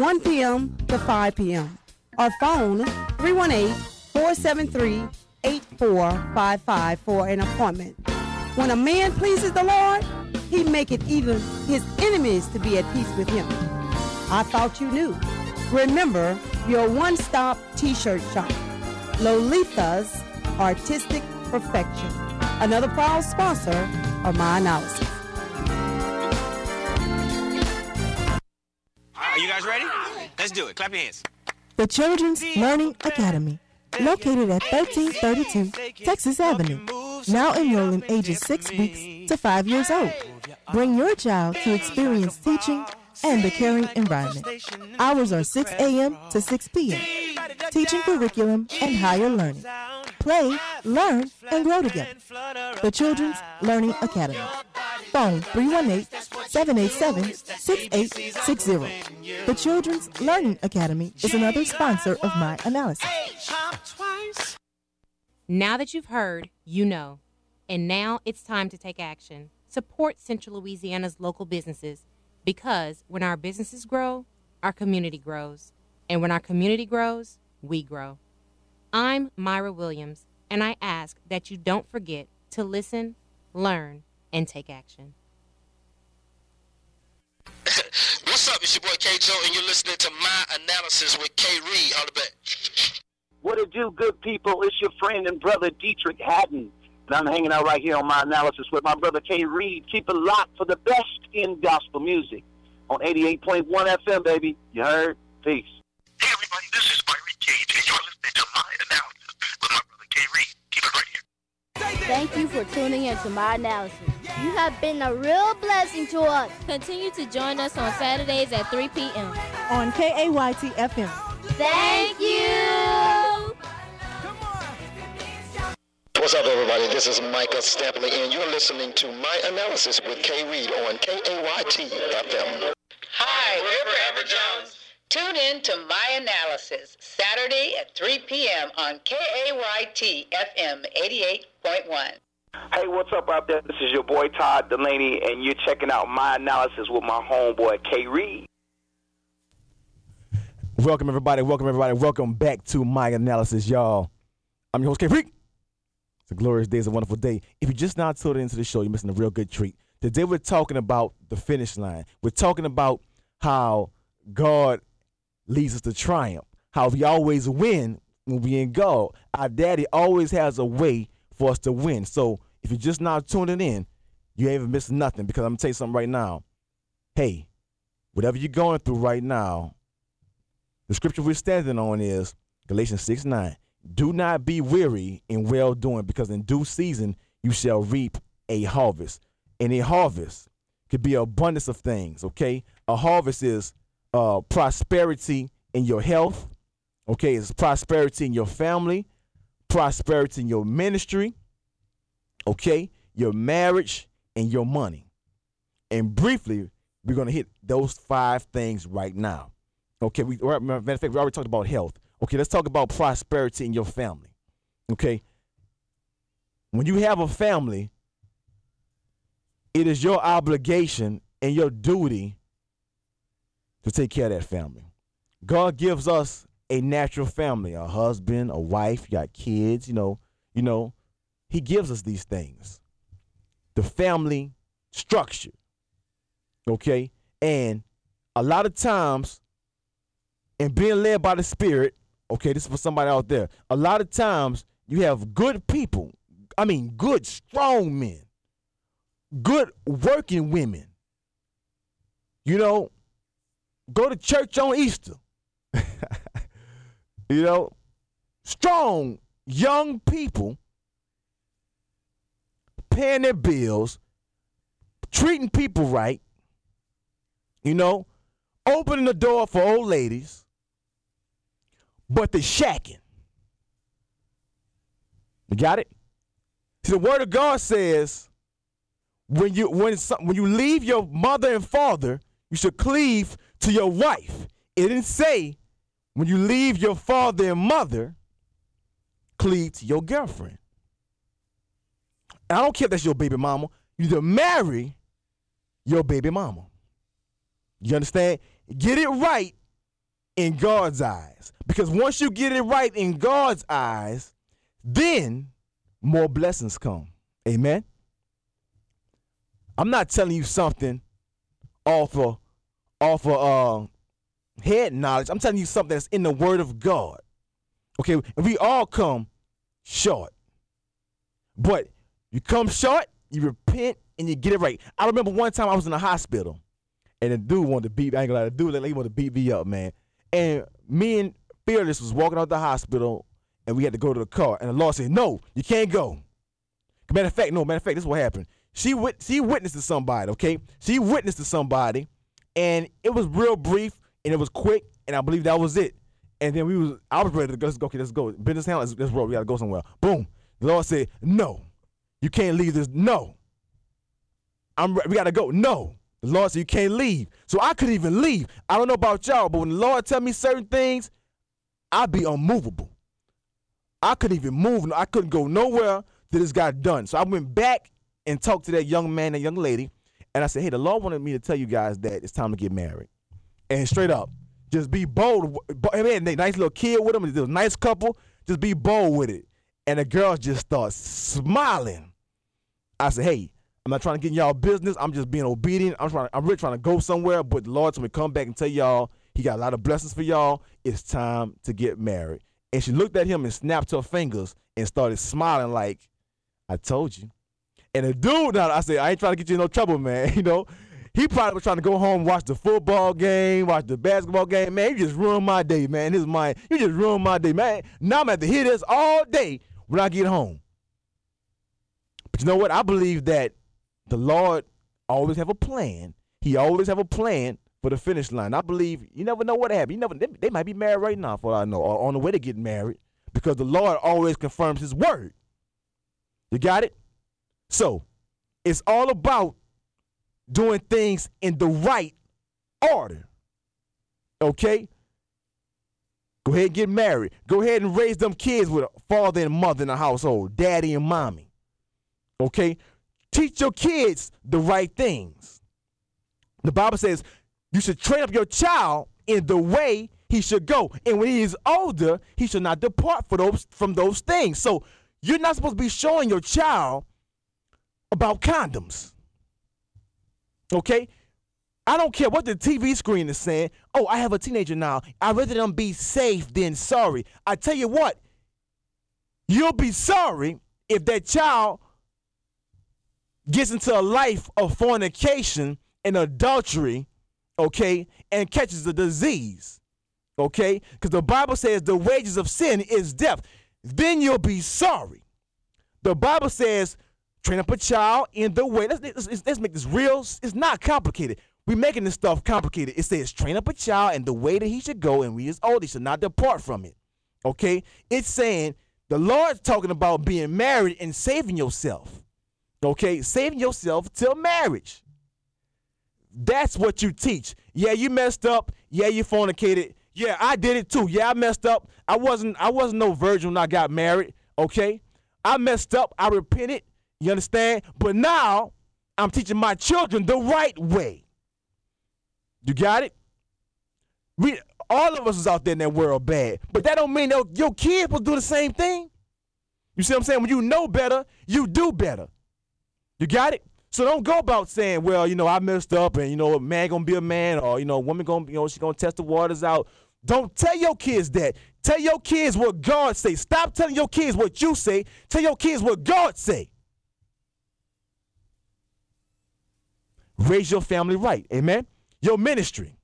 1 p.m. to 5 p.m. Or phone 318-473-8455 for an appointment. When a man pleases the Lord, he maketh even his enemies to be at peace with him. I thought you knew. Remember, your one-stop t-shirt shop. Lolita's Artistic Perfection. Another proud sponsor of my analysis. You guys ready? Let's do it. Clap your hands. The Children's Learning Academy, located at 1332 Texas Avenue, now enrolling ages 6 weeks to 5 years old. Bring your child to experience teaching and a caring environment. Hours are 6 a.m. to 6 p.m. Teaching curriculum and higher learning. Play, learn, and grow together. The Children's Learning Academy. Phone 318-787-6860. The Children's Learning Academy is another sponsor of my analysis. Now that you've heard, you know. And now it's time to take action. Support Central Louisiana's local businesses because when our businesses grow, our community grows. And when our community grows, we grow. I'm Myra Williams, and I ask that you don't forget to listen, learn, and take action. What's up? It's your boy K Joe, and you're listening to my analysis with K Reed. All the back. What it do, good people? It's your friend and brother Dietrich Haddon. And I'm hanging out right here on my analysis with my brother K Reed. Keep it locked for the best in gospel music on 88.1 FM, baby. You heard? Peace. Hey, everybody, this is Byron Cage, and you're listening to my analysis with my brother K Reed. Keep it right here. Thank you for tuning in to my analysis. You have been a real blessing to us. Continue to join us on Saturdays at 3 p.m. On KAYT FM. Thank you. What's up, everybody? This is Micah Stampley, and you're listening to my analysis with K Reed on KAYT FM. Hi, we're Forever Jones. Tune in to My Analysis, Saturday at 3 p.m. on KAYT FM 88.1. Hey, what's up out there? This is your boy Todd Dulaney, and you're checking out my analysis with my homeboy K Reed. Welcome everybody, welcome everybody, welcome back to my analysis, y'all. I'm your host K Reed. It's a glorious day, it's a wonderful day. If you just now tuned into the show, you're missing a real good treat. Today we're talking about the finish line. We're talking about how God leads us to triumph. How we always win when we in God. Our daddy always has a way for us to win. So if you're just now tuning in, you even missing nothing because I'm gonna tell you something right now. Hey, whatever you're going through right now, the scripture we're standing on is Galatians 6 9. Do not be weary in well doing, because in due season you shall reap a harvest. And a harvest could be an abundance of things, okay? A harvest is uh, prosperity in your health, okay? It's prosperity in your family, prosperity in your ministry, okay? Your marriage and your money. And briefly, we're going to hit those five things right now. Okay, we matter of fact, we already talked about health. Okay, let's talk about prosperity in your family. Okay, when you have a family, it is your obligation and your duty to take care of that family. God gives us a natural family, a husband, a wife, you got kids, you know, you know, he gives us these things. The family structure. Okay? And a lot of times and being led by the spirit, okay, this is for somebody out there. A lot of times you have good people, I mean, good, strong men, good working women. You know, go to church on Easter. You know, strong young people paying their bills, treating people right, you know, opening the door for old ladies, but the shacking. You got it? See, the word of God says when you when some, when you leave your mother and father, you should cleave to your wife. It didn't say when you leave your father and mother, cleave to your girlfriend. And I don't care if that's your baby mama. You to marry your baby mama. You understand? Get it right in God's eyes. Because once you get it right in God's eyes, then more blessings come. Amen. I'm not telling you something off of off of uh, head knowledge. I'm telling you something that's in the Word of God. Okay, we all come short, but you come short, you repent, and you get it right. I remember one time I was in the hospital, and the dude wanted to beat. I ain't gonna lie, the dude like he wanted to beat me up, man. And me and Fearless was walking out the hospital, and we had to go to the car, and the law said, "No, you can't go." Matter of fact, no. Matter of fact, this is what happened. She wit- she witnessed to somebody. Okay, she witnessed to somebody, and it was real brief and it was quick, and I believe that was it. And then we was I was ready to go. Let's go. Okay, let's go. Business town. Let's, let's roll. We gotta go somewhere. Boom. The Lord said, "No, you can't leave this. No, I'm. We gotta go. No." The Lord said you can't leave. So I couldn't even leave. I don't know about y'all, but when the Lord tell me certain things, I be unmovable. I couldn't even move. I couldn't go nowhere till this got done. So I went back and talked to that young man, that young lady, and I said, "Hey, the Lord wanted me to tell you guys that it's time to get married." And straight up, just be bold. I mean, nice little kid with them, a nice couple. Just be bold with it. And the girls just start smiling. I said, "Hey, I'm not trying to get in y'all business. I'm just being obedient. I'm trying. I'm really trying to go somewhere. But the Lord told me come back and tell y'all He got a lot of blessings for y'all. It's time to get married." And she looked at him and snapped her fingers and started smiling like, "I told you." And the dude, now I said, "I ain't trying to get you in no trouble, man. You know." He probably was trying to go home, watch the football game, watch the basketball game. Man, you just ruined my day, man. His mind, you just ruined my day, man. Now I'm gonna have to hear this all day when I get home. But you know what? I believe that the Lord always have a plan. He always have a plan for the finish line. I believe you never know what happened. You never they, they might be married right now, for I know, or on the way to get married, because the Lord always confirms His word. You got it? So it's all about doing things in the right order. Okay? Go ahead and get married. Go ahead and raise them kids with a father and mother in the household, daddy and mommy. Okay? Teach your kids the right things. The Bible says you should train up your child in the way he should go. And when he is older, he should not depart for those, from those things. So you're not supposed to be showing your child about condoms. Okay? I don't care what the TV screen is saying. Oh, I have a teenager now. I'd rather them be safe than sorry. I tell you what, you'll be sorry if that child gets into a life of fornication and adultery, okay, and catches a disease, okay? Because the Bible says the wages of sin is death. Then you'll be sorry. The Bible says train up a child in the way. Let's, let's, let's make this real. It's not complicated. We're making this stuff complicated. It says train up a child in the way that he should go, and we is old, he should not depart from it. Okay? It's saying the Lord's talking about being married and saving yourself. Okay? Saving yourself till marriage. That's what you teach. Yeah, you messed up. Yeah, you fornicated. Yeah, I did it too. Yeah, I messed up. I wasn't I wasn't no virgin when I got married. Okay? I messed up. I repented. You understand? But now I'm teaching my children the right way. You got it? We all of us is out there in that world bad, but that don't mean that your kids will do the same thing. You see what I'm saying? When you know better, you do better. You got it? So don't go about saying, well, you know, I messed up and you know, a man gonna be a man or you know, a woman gonna you know, she's gonna test the waters out. Don't tell your kids that. Tell your kids what God say. Stop telling your kids what you say. Tell your kids what God say. Raise your family right. Amen. Your ministry.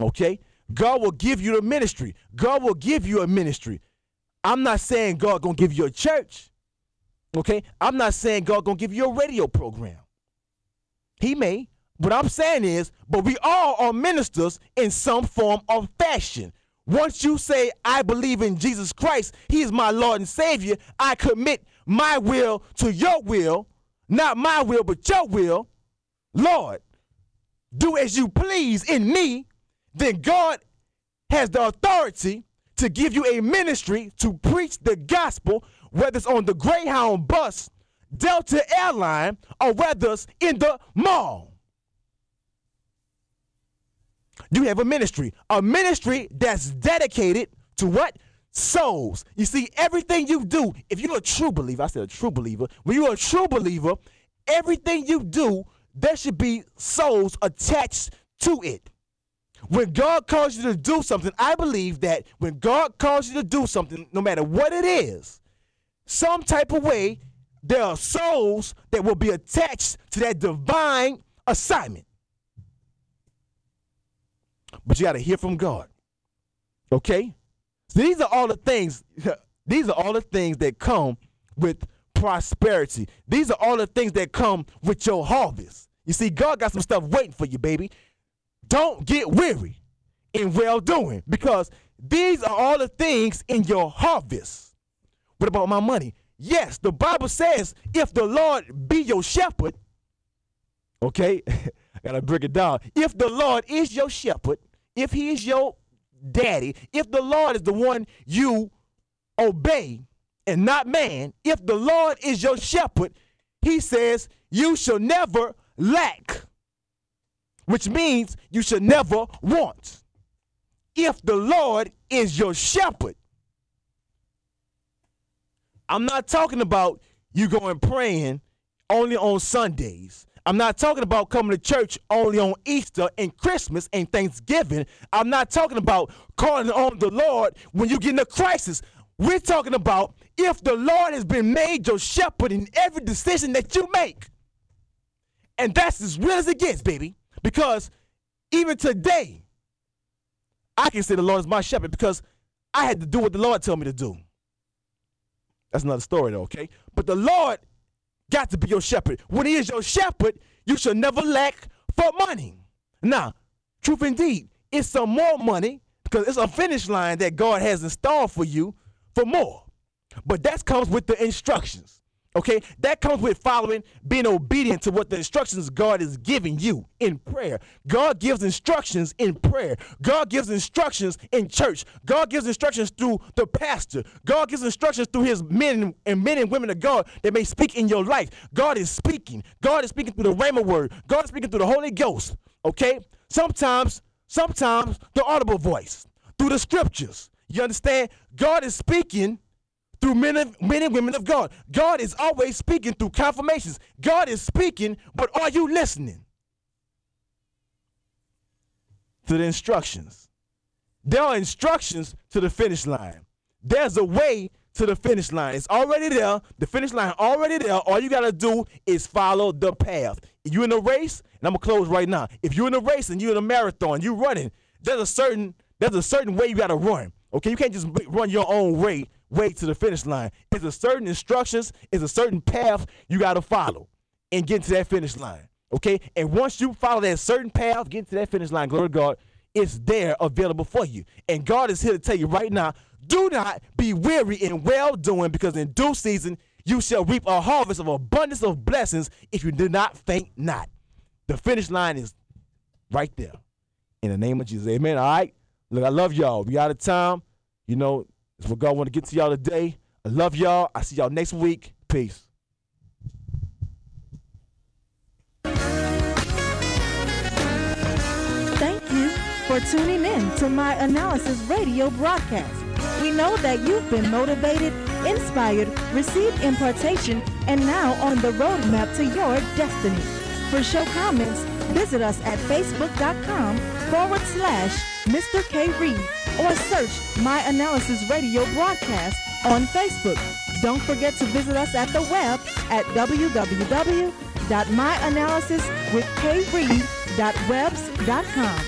Okay? God will give you the ministry. God will give you a ministry. I'm not saying God gonna give you a church. Okay? I'm not saying God gonna give you a radio program. He may. What I'm saying is, but we all are ministers in some form or fashion. Once you say, I believe in Jesus Christ, He is my Lord and Savior, I commit my will to your will, not my will, but your will. Lord, do as you please in me, then God has the authority to give you a ministry to preach the gospel, whether it's on the Greyhound bus, Delta Airline, or whether it's in the mall. You have a ministry, a ministry that's dedicated to what? Souls. You see, everything you do, if you're a true believer, I said a true believer, when you're a true believer, everything you do, there should be souls attached to it. When God calls you to do something, I believe that when God calls you to do something, no matter what it is, some type of way, there are souls that will be attached to that divine assignment. But you got to hear from God. Okay? So these are all the things, these are all the things that come with prosperity. These are all the things that come with your harvest. You see, God got some stuff waiting for you, baby. Don't get weary in well doing because these are all the things in your harvest. What about my money? Yes, the Bible says if the Lord be your shepherd, okay, I gotta break it down. If the Lord is your shepherd, if he is your daddy, if the Lord is the one you obey and not man, if the Lord is your shepherd, he says you shall never lack, which means you should never want. If the Lord is your shepherd, I'm not talking about you going praying only on Sundays. I'm not talking about coming to church only on Easter and Christmas and Thanksgiving. I'm not talking about calling on the Lord when you get in a crisis. We're talking about if the Lord has been made your shepherd in every decision that you make. And that's as real as it gets, baby. Because even today, I can say the Lord is my shepherd because I had to do what the Lord told me to do. That's another story, though, okay? But the Lord got to be your shepherd. When He is your shepherd, you shall never lack for money. Now, truth indeed, it's some more money because it's a finish line that God has installed for you for more. But that comes with the instructions. Okay, that comes with following, being obedient to what the instructions God is giving you in prayer. God gives instructions in prayer. God gives instructions in church. God gives instructions through the pastor. God gives instructions through his men and men and women of God that may speak in your life. God is speaking. God is speaking through the Rhema word. God is speaking through the Holy Ghost. Okay, sometimes, sometimes the audible voice through the scriptures. You understand? God is speaking through men, of, men and women of God. God is always speaking through confirmations. God is speaking, but are you listening to the instructions? There are instructions to the finish line. There's a way to the finish line. It's already there. The finish line already there. All you gotta do is follow the path. You're in a race, and I'm gonna close right now. If you're in a race and you're in a marathon, you're running. There's a certain there's a certain way you gotta run. Okay, you can't just run your own way way to the finish line. It's a certain instructions, it's a certain path you got to follow and get to that finish line. Okay? And once you follow that certain path, get to that finish line, glory to God, it's there available for you. And God is here to tell you right now do not be weary in well doing, because in due season you shall reap a harvest of abundance of blessings if you do not faint not. The finish line is right there. In the name of Jesus. Amen. All right. Look, I love y'all. We out of time. You know, that's what God want to get to y'all today. I love y'all. I see y'all next week. Peace. Thank you for tuning in to my analysis radio broadcast. We know that you've been motivated, inspired, received impartation, and now on the roadmap to your destiny. For show comments, visit us at facebook.com forward slash Mr. K. Reed or search My Analysis Radio Broadcast on Facebook. Don't forget to visit us at the web at www.myanalysiswithkreed.webs.com.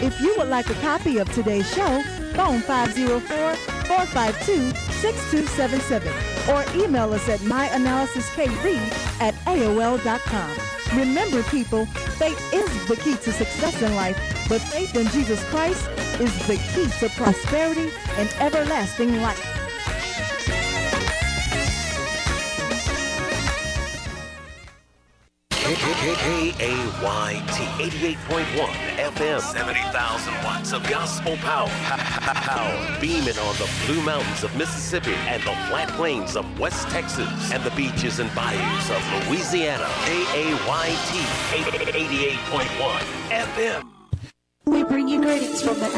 If you would like a copy of today's show, phone 504-452-6277 or email us at myanalysiskreed at AOL.com. Remember, people, faith is the key to success in life, but faith in Jesus Christ is the key to prosperity and everlasting life. K-A-Y-T 88.1 FM 70,000 watts of gospel power. power beaming on the blue mountains of Mississippi and the flat plains of West Texas and the beaches and bayous of Louisiana. K-A-Y-T 88.1 FM. We bring you greetings from the